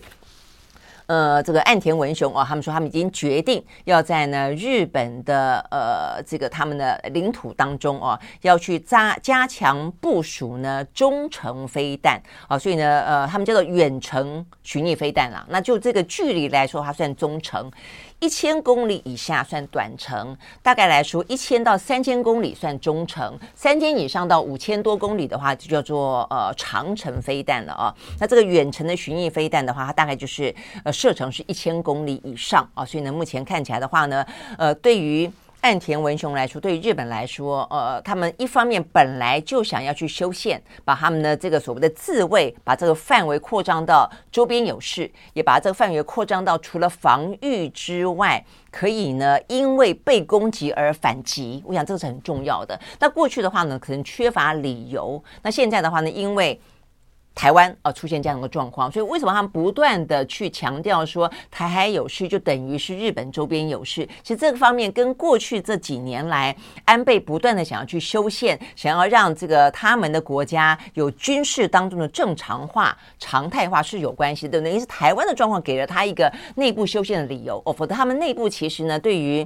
呃，这个岸田文雄啊，他们说他们已经决定要在呢日本的呃这个他们的领土当中啊，要去加加强部署呢中程飞弹啊，所以呢呃他们叫做远程巡弋飞弹啦，那就这个距离来说，它算中程。一千公里以下算短程，大概来说一千到三千公里算中程，三千以上到五千多公里的话就叫做呃长程飞弹了啊。那这个远程的巡弋飞弹的话，它大概就是呃射程是一千公里以上啊。所以呢，目前看起来的话呢，呃，对于。岸田文雄来说，对于日本来说，呃，他们一方面本来就想要去修宪，把他们的这个所谓的自卫，把这个范围扩张到周边有事，也把这个范围扩张到除了防御之外，可以呢，因为被攻击而反击。我想这是很重要的。那过去的话呢，可能缺乏理由。那现在的话呢，因为台湾啊出现这样的状况，所以为什么他们不断的去强调说台海有事就等于是日本周边有事？其实这个方面跟过去这几年来安倍不断的想要去修宪，想要让这个他们的国家有军事当中的正常化、常态化是有关系的。等于是台湾的状况给了他一个内部修宪的理由哦，否则他们内部其实呢对于。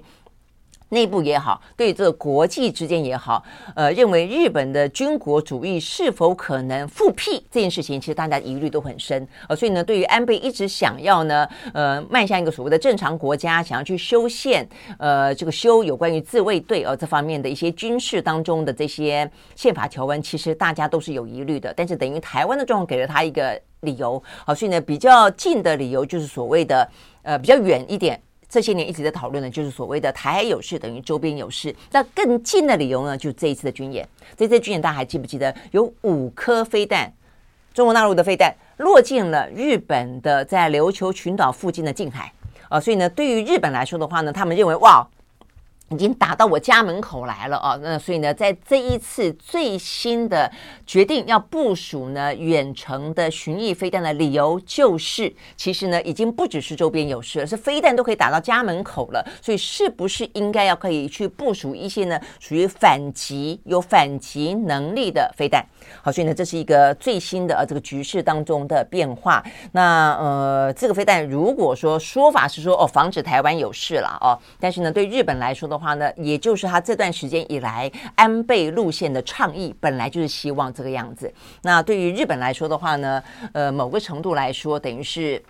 内部也好，对这国际之间也好，呃，认为日本的军国主义是否可能复辟这件事情，其实大家疑虑都很深。呃，所以呢，对于安倍一直想要呢，呃，迈向一个所谓的正常国家，想要去修宪，呃，这个修有关于自卫队呃这方面的一些军事当中的这些宪法条文，其实大家都是有疑虑的。但是等于台湾的状况给了他一个理由，好，所以呢，比较近的理由就是所谓的呃比较远一点。这些年一直在讨论的，就是所谓的台海有事等于周边有事。那更近的理由呢，就这一次的军演。这次军演大家还记不记得？有五颗飞弹，中国大陆的飞弹落进了日本的在琉球群岛附近的近海啊。所以呢，对于日本来说的话呢，他们认为哇。已经打到我家门口来了啊！那所以呢，在这一次最新的决定要部署呢远程的巡弋飞弹的理由，就是其实呢已经不只是周边有事了，是飞弹都可以打到家门口了。所以是不是应该要可以去部署一些呢属于反击有反击能力的飞弹？好，所以呢这是一个最新的呃这个局势当中的变化。那呃这个飞弹如果说说法是说哦防止台湾有事了哦，但是呢对日本来说的。话话呢，也就是他这段时间以来安倍路线的倡议，本来就是希望这个样子。那对于日本来说的话呢，呃，某个程度来说，等于是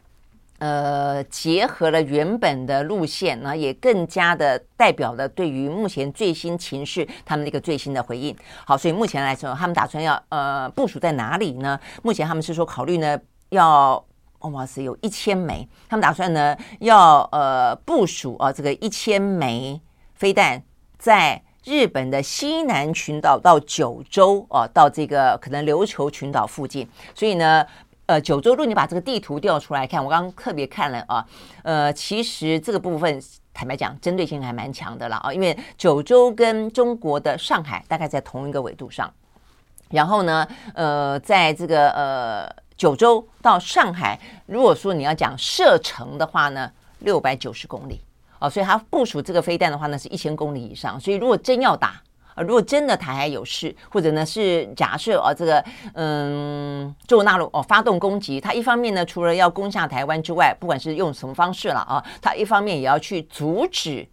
呃，结合了原本的路线呢，也更加的代表了对于目前最新情势他们的一个最新的回应。好，所以目前来说，他们打算要呃部署在哪里呢？目前他们是说考虑呢要，哇塞，有一千枚，他们打算呢要呃部署啊这个一千枚飞弹在日本的西南群岛到九州啊，到这个可能琉球群岛附近，所以呢。呃，九州，如果你把这个地图调出来看，我刚刚特别看了啊，呃，其实这个部分坦白讲，针对性还蛮强的了啊，因为九州跟中国的上海大概在同一个纬度上，然后呢，呃，在这个呃九州到上海，如果说你要讲射程的话呢，六百九十公里所以它部署这个飞弹的话呢，是一千公里以上，所以如果真要打。啊，如果真的台海有事，或者呢是假设啊，这个嗯，中国大陆哦发动攻击，它一方面呢，除了要攻下台湾之外，不管是用什么方式了啊，它一方面也要去阻止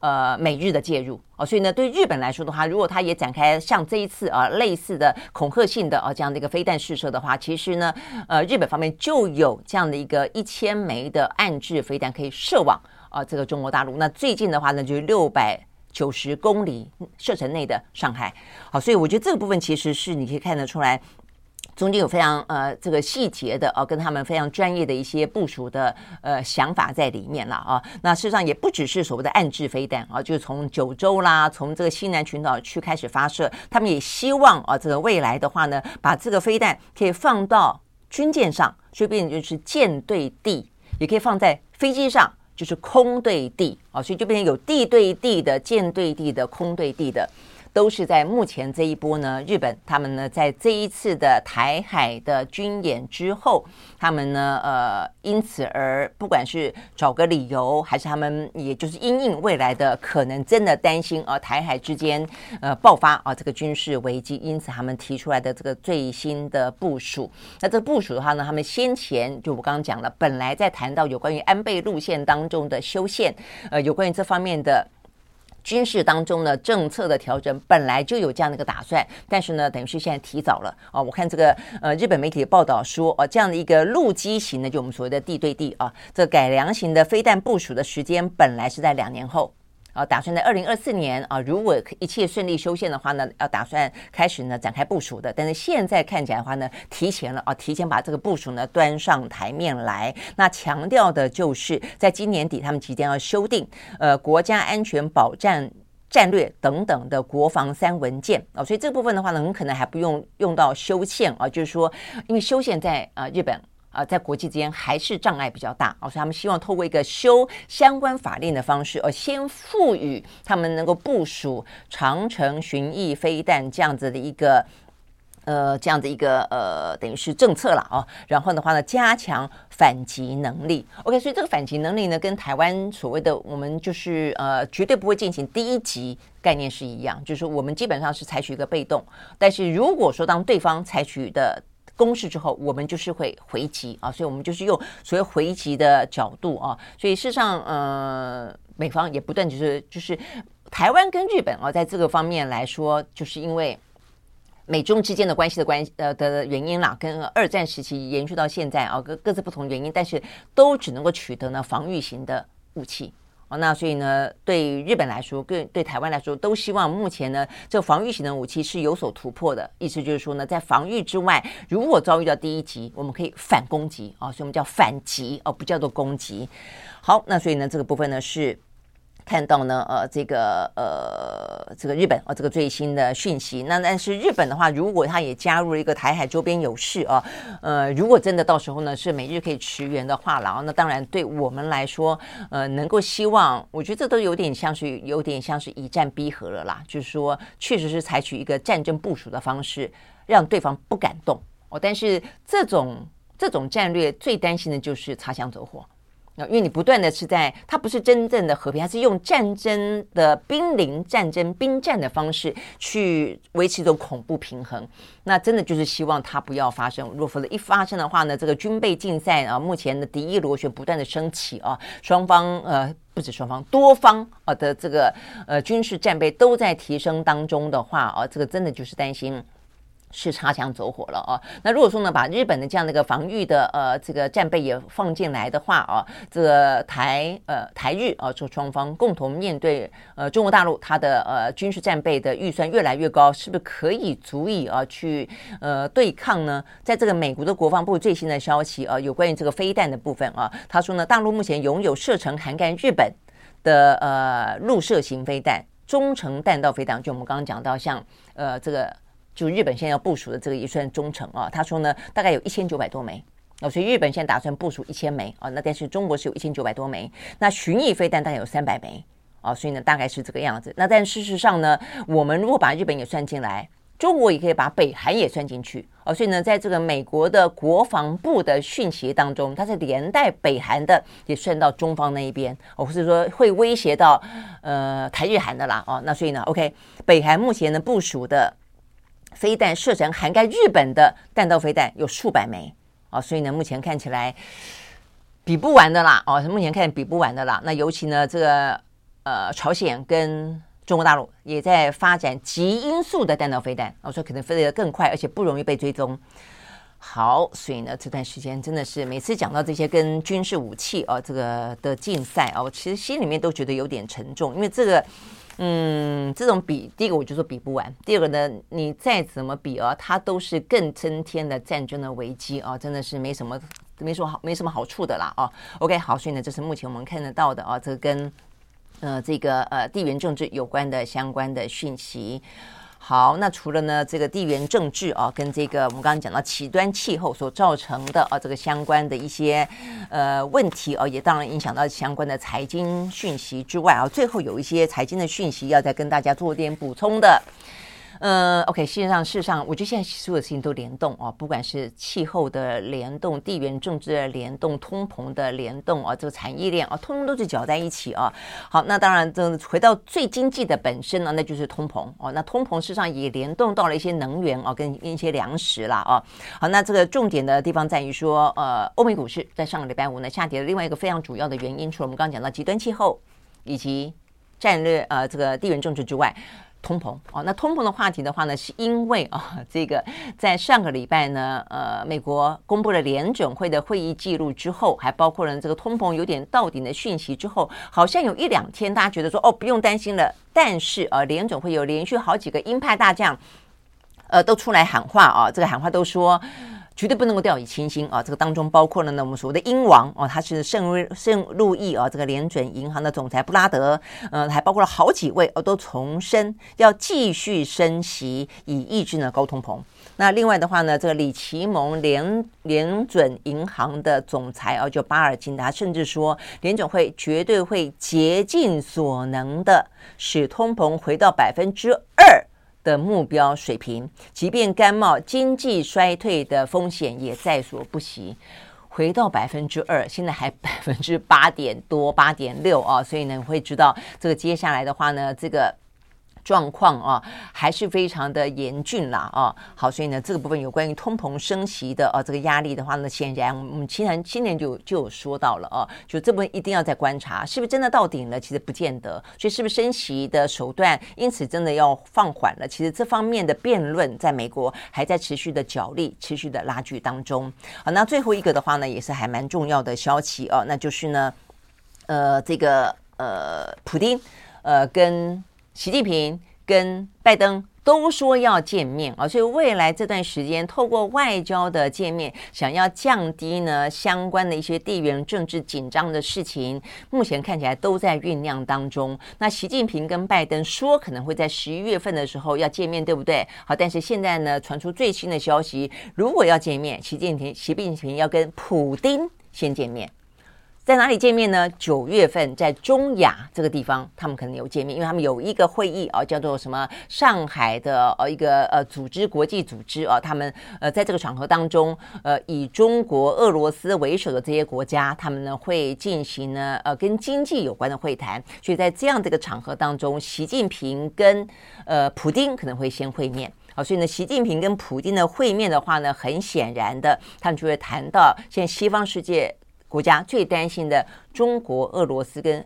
呃美日的介入哦，所以呢，对日本来说的话，如果它也展开像这一次啊类似的恐吓性的啊这样的一个飞弹试射的话，其实呢，呃，日本方面就有这样的一个一千枚的暗制飞弹可以射往啊这个中国大陆。那最近的话呢，就是六百。九十公里射程内的上海，好，所以我觉得这个部分其实是你可以看得出来，中间有非常呃这个细节的哦、啊，跟他们非常专业的一些部署的呃想法在里面了啊。那事实上也不只是所谓的暗制飞弹啊，就是从九州啦，从这个西南群岛去开始发射，他们也希望啊，这个未来的话呢，把这个飞弹可以放到军舰上，所以变成就是舰对地，也可以放在飞机上。就是空对地啊，所以就变成有地对地的、舰对地的、空对地的。都是在目前这一波呢，日本他们呢，在这一次的台海的军演之后，他们呢，呃，因此而不管是找个理由，还是他们也就是因应未来的可能真的担心啊，台海之间呃爆发啊这个军事危机，因此他们提出来的这个最新的部署。那这部署的话呢，他们先前就我刚刚讲了，本来在谈到有关于安倍路线当中的修宪，呃，有关于这方面的。军事当中呢，政策的调整本来就有这样的一个打算，但是呢，等于是现在提早了啊。我看这个呃，日本媒体报道说，哦，这样的一个陆基型的，就我们所谓的地对地啊，这改良型的飞弹部署的时间本来是在两年后。啊，打算在二零二四年啊，如果一切顺利修宪的话呢，要打算开始呢展开部署的。但是现在看起来的话呢，提前了啊，提前把这个部署呢端上台面来。那强调的就是，在今年底他们即将要修订呃国家安全保障战略等等的国防三文件啊，所以这部分的话呢，很可能还不用用到修宪啊，就是说，因为修宪在啊日本。啊，在国际之间还是障碍比较大，所以他们希望透过一个修相关法令的方式，而先赋予他们能够部署长城巡弋飞弹这样子的一个呃这样的一个呃等于是政策了哦。然后的话呢，加强反击能力。OK，所以这个反击能力呢，跟台湾所谓的我们就是呃绝对不会进行第一级概念是一样，就是我们基本上是采取一个被动，但是如果说当对方采取的攻势之后，我们就是会回击啊，所以我们就是用所谓回击的角度啊，所以事实上，呃，美方也不断就是就是台湾跟日本啊，在这个方面来说，就是因为美中之间的关系的关系呃的原因啦，跟二战时期延续到现在啊，各各自不同原因，但是都只能够取得呢防御型的武器。哦，那所以呢，对日本来说，更对台湾来说，都希望目前呢，这防御型的武器是有所突破的。意思就是说呢，在防御之外，如果遭遇到第一级，我们可以反攻击啊，所以我们叫反击哦，不叫做攻击。好，那所以呢，这个部分呢是。看到呢，呃，这个呃，这个日本啊、呃，这个最新的讯息。那但是日本的话，如果他也加入了一个台海周边有事啊，呃，如果真的到时候呢是美日可以驰援的话，然后那当然对我们来说，呃，能够希望，我觉得这都有点像是有点像是以战逼和了啦，就是说确实是采取一个战争部署的方式，让对方不敢动哦。但是这种这种战略最担心的就是擦枪走火。因为你不断的是在，它不是真正的和平，它是用战争的兵临战争、兵战的方式去维持一种恐怖平衡。那真的就是希望它不要发生。若否则一发生的话呢，这个军备竞赛啊，目前的敌意螺旋不断的升起啊，双方呃不止双方，多方啊的这个呃军事战备都在提升当中的话啊，这个真的就是担心。是擦枪走火了哦。那如果说呢，把日本的这样的一个防御的呃这个战备也放进来的话啊，这个台呃台日啊，就双方共同面对呃中国大陆它的呃军事战备的预算越来越高，是不是可以足以啊去呃对抗呢？在这个美国的国防部最新的消息啊，有关于这个飞弹的部分啊，他说呢，大陆目前拥有射程涵盖日本的呃陆射型飞弹、中程弹道飞弹，就我们刚刚讲到像呃这个。就日本现在要部署的这个也算中程啊，他说呢，大概有一千九百多枚哦，所以日本现在打算部署一千枚啊，那但是中国是有一千九百多枚，那巡弋飞弹大概有三百枚啊，所以呢大概是这个样子。那但事实上呢，我们如果把日本也算进来，中国也可以把北韩也算进去哦，所以呢，在这个美国的国防部的讯息当中，它是连带北韩的也算到中方那一边哦，或者说会威胁到呃台日韩的啦哦，那所以呢，OK，北韩目前呢部署的。飞弹射程涵盖日本的弹道飞弹有数百枚啊，所以呢，目前看起来比不完的啦哦，目前看比不完的啦。那尤其呢，这个呃，朝鲜跟中国大陆也在发展极音速的弹道飞弹，我说可能飞得更快，而且不容易被追踪。好，所以呢，这段时间真的是每次讲到这些跟军事武器哦，这个的竞赛哦，我其实心里面都觉得有点沉重，因为这个。嗯，这种比，第一个我就说比不完，第二个呢，你再怎么比啊，它都是更增添的战争的危机啊，真的是没什么，没什么好，没什么好处的啦啊。OK，好，所以呢，这是目前我们看得到的啊，这跟呃这个呃地缘政治有关的相关的讯息。好，那除了呢这个地缘政治啊，跟这个我们刚刚讲到极端气候所造成的啊这个相关的一些呃问题哦，也当然影响到相关的财经讯息之外啊，最后有一些财经的讯息要再跟大家做点补充的。呃，OK，事实上，事实上，我觉得现在所有的事情都联动哦，不管是气候的联动、地缘政治的联动、通膨的联动啊，这个产业链啊，通通都是搅在一起啊。好，那当然，这回到最经济的本身呢，那就是通膨哦。那通膨事实上也联动到了一些能源啊，跟一些粮食啦啊。好，那这个重点的地方在于说，呃，欧美股市在上个礼拜五呢下跌的另外一个非常主要的原因，除了我们刚刚讲到极端气候以及战略呃这个地缘政治之外。通膨哦，那通膨的话题的话呢，是因为啊，这个在上个礼拜呢，呃，美国公布了联准会的会议记录之后，还包括了这个通膨有点到顶的讯息之后，好像有一两天大家觉得说哦，不用担心了。但是啊，联准会有连续好几个鹰派大将，呃，都出来喊话啊，这个喊话都说。绝对不能够掉以轻心啊！这个当中包括了呢，我们所谓的英王哦，他是圣路圣路易啊，这个联准银行的总裁布拉德，嗯、呃，还包括了好几位哦，都重申要继续升息，以抑制呢高通膨。那另外的话呢，这个李奇蒙联联准银行的总裁啊，就巴尔金达，甚至说联准会绝对会竭尽所能的使通膨回到百分之二。的目标水平，即便甘冒经济衰退的风险也在所不惜。回到百分之二，现在还 百分之八点多，八点六啊，所以呢，会知道这个接下来的话呢，这个。状况啊，还是非常的严峻啦啊！好，所以呢，这个部分有关于通膨升息的啊，这个压力的话呢，显然我们今年今年就就有说到了啊，就这部分一定要再观察，是不是真的到顶了？其实不见得，所以是不是升息的手段因此真的要放缓了？其实这方面的辩论在美国还在持续的角力、持续的拉锯当中。好，那最后一个的话呢，也是还蛮重要的消息啊，那就是呢，呃，这个呃，普丁呃跟。习近平跟拜登都说要见面啊，所以未来这段时间透过外交的见面，想要降低呢相关的一些地缘政治紧张的事情，目前看起来都在酝酿当中。那习近平跟拜登说可能会在十一月份的时候要见面，对不对？好，但是现在呢传出最新的消息，如果要见面，习近平习近平要跟普丁先见面。在哪里见面呢？九月份在中亚这个地方，他们可能有见面，因为他们有一个会议啊，叫做什么上海的呃一个呃组织国际组织啊，他们呃在这个场合当中，呃以中国、俄罗斯为首的这些国家，他们呢会进行呢呃跟经济有关的会谈，所以在这样的一个场合当中，习近平跟呃普丁可能会先会面啊，所以呢，习近平跟普丁的会面的话呢，很显然的，他们就会谈到现在西方世界。国家最担心的中国、俄罗斯跟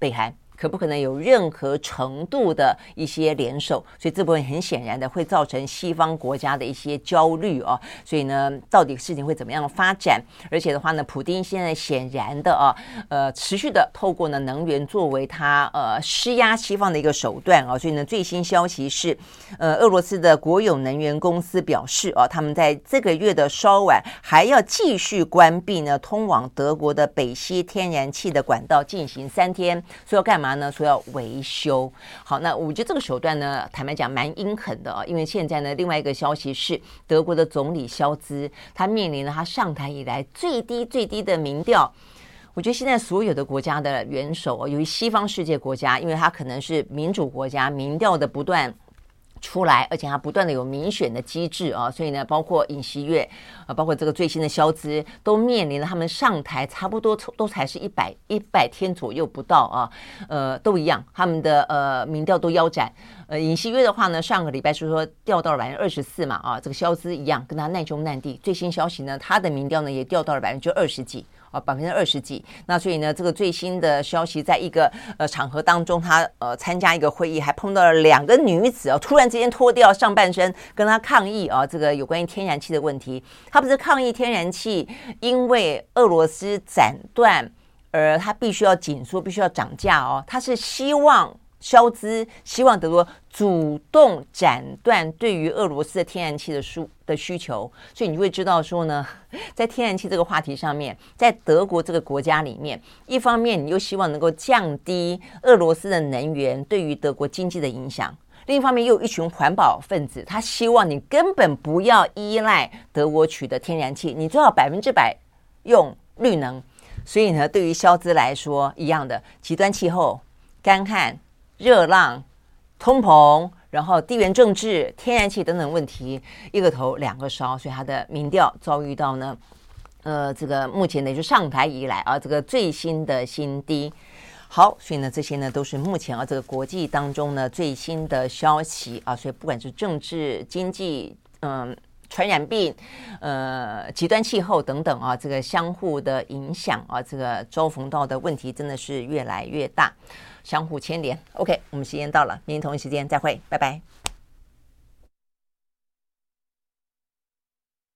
北韩。可不可能有任何程度的一些联手？所以这部分很显然的会造成西方国家的一些焦虑哦。所以呢，到底事情会怎么样发展？而且的话呢，普丁现在显然的啊，呃，持续的透过呢能源作为他呃施压西方的一个手段啊。所以呢，最新消息是，呃，俄罗斯的国有能源公司表示啊，他们在这个月的稍晚还要继续关闭呢通往德国的北溪天然气的管道进行三天，说要干嘛呢？说要维修。好，那我觉得这个手段呢，坦白讲蛮阴狠的啊，因为现在呢，另外一个消息是，德国的总理肖兹他面临了他上台以来最低最低的民调。我觉得现在所有的国家的元首，由于西方世界国家，因为他可能是民主国家，民调的不断。出来，而且它不断的有民选的机制啊，所以呢，包括尹锡悦啊，包括这个最新的萧兹，都面临了他们上台差不多都才是一百一百天左右不到啊，呃，都一样，他们的呃民调都腰斩。呃，尹锡悦的话呢，上个礼拜是说掉到了百分之二十四嘛啊，这个萧兹一样，跟他难兄难弟。最新消息呢，他的民调呢也掉到了百分之二十几。啊，百分之二十几。那所以呢，这个最新的消息，在一个呃场合当中，他呃参加一个会议，还碰到了两个女子哦，突然之间脱掉上半身，跟他抗议啊，这个有关于天然气的问题。他不是抗议天然气，因为俄罗斯斩断，而他必须要紧缩，必须要涨价哦。他是希望。消资希望德国主动斩断对于俄罗斯的天然气的输的需求，所以你会知道说呢，在天然气这个话题上面，在德国这个国家里面，一方面你又希望能够降低俄罗斯的能源对于德国经济的影响，另一方面又有一群环保分子，他希望你根本不要依赖德国取得天然气，你最好百分之百用绿能。所以呢，对于消资来说，一样的极端气候、干旱。热浪、通膨，然后地缘政治、天然气等等问题，一个头两个烧，所以他的民调遭遇到呢，呃，这个目前呢就上台以来啊，这个最新的新低。好，所以呢，这些呢都是目前啊这个国际当中呢最新的消息啊，所以不管是政治、经济，嗯，传染病，呃，极端气候等等啊，这个相互的影响啊，这个遭逢到的问题真的是越来越大。相互牵连。OK，我们时间到了，明天同一时间再会，拜拜。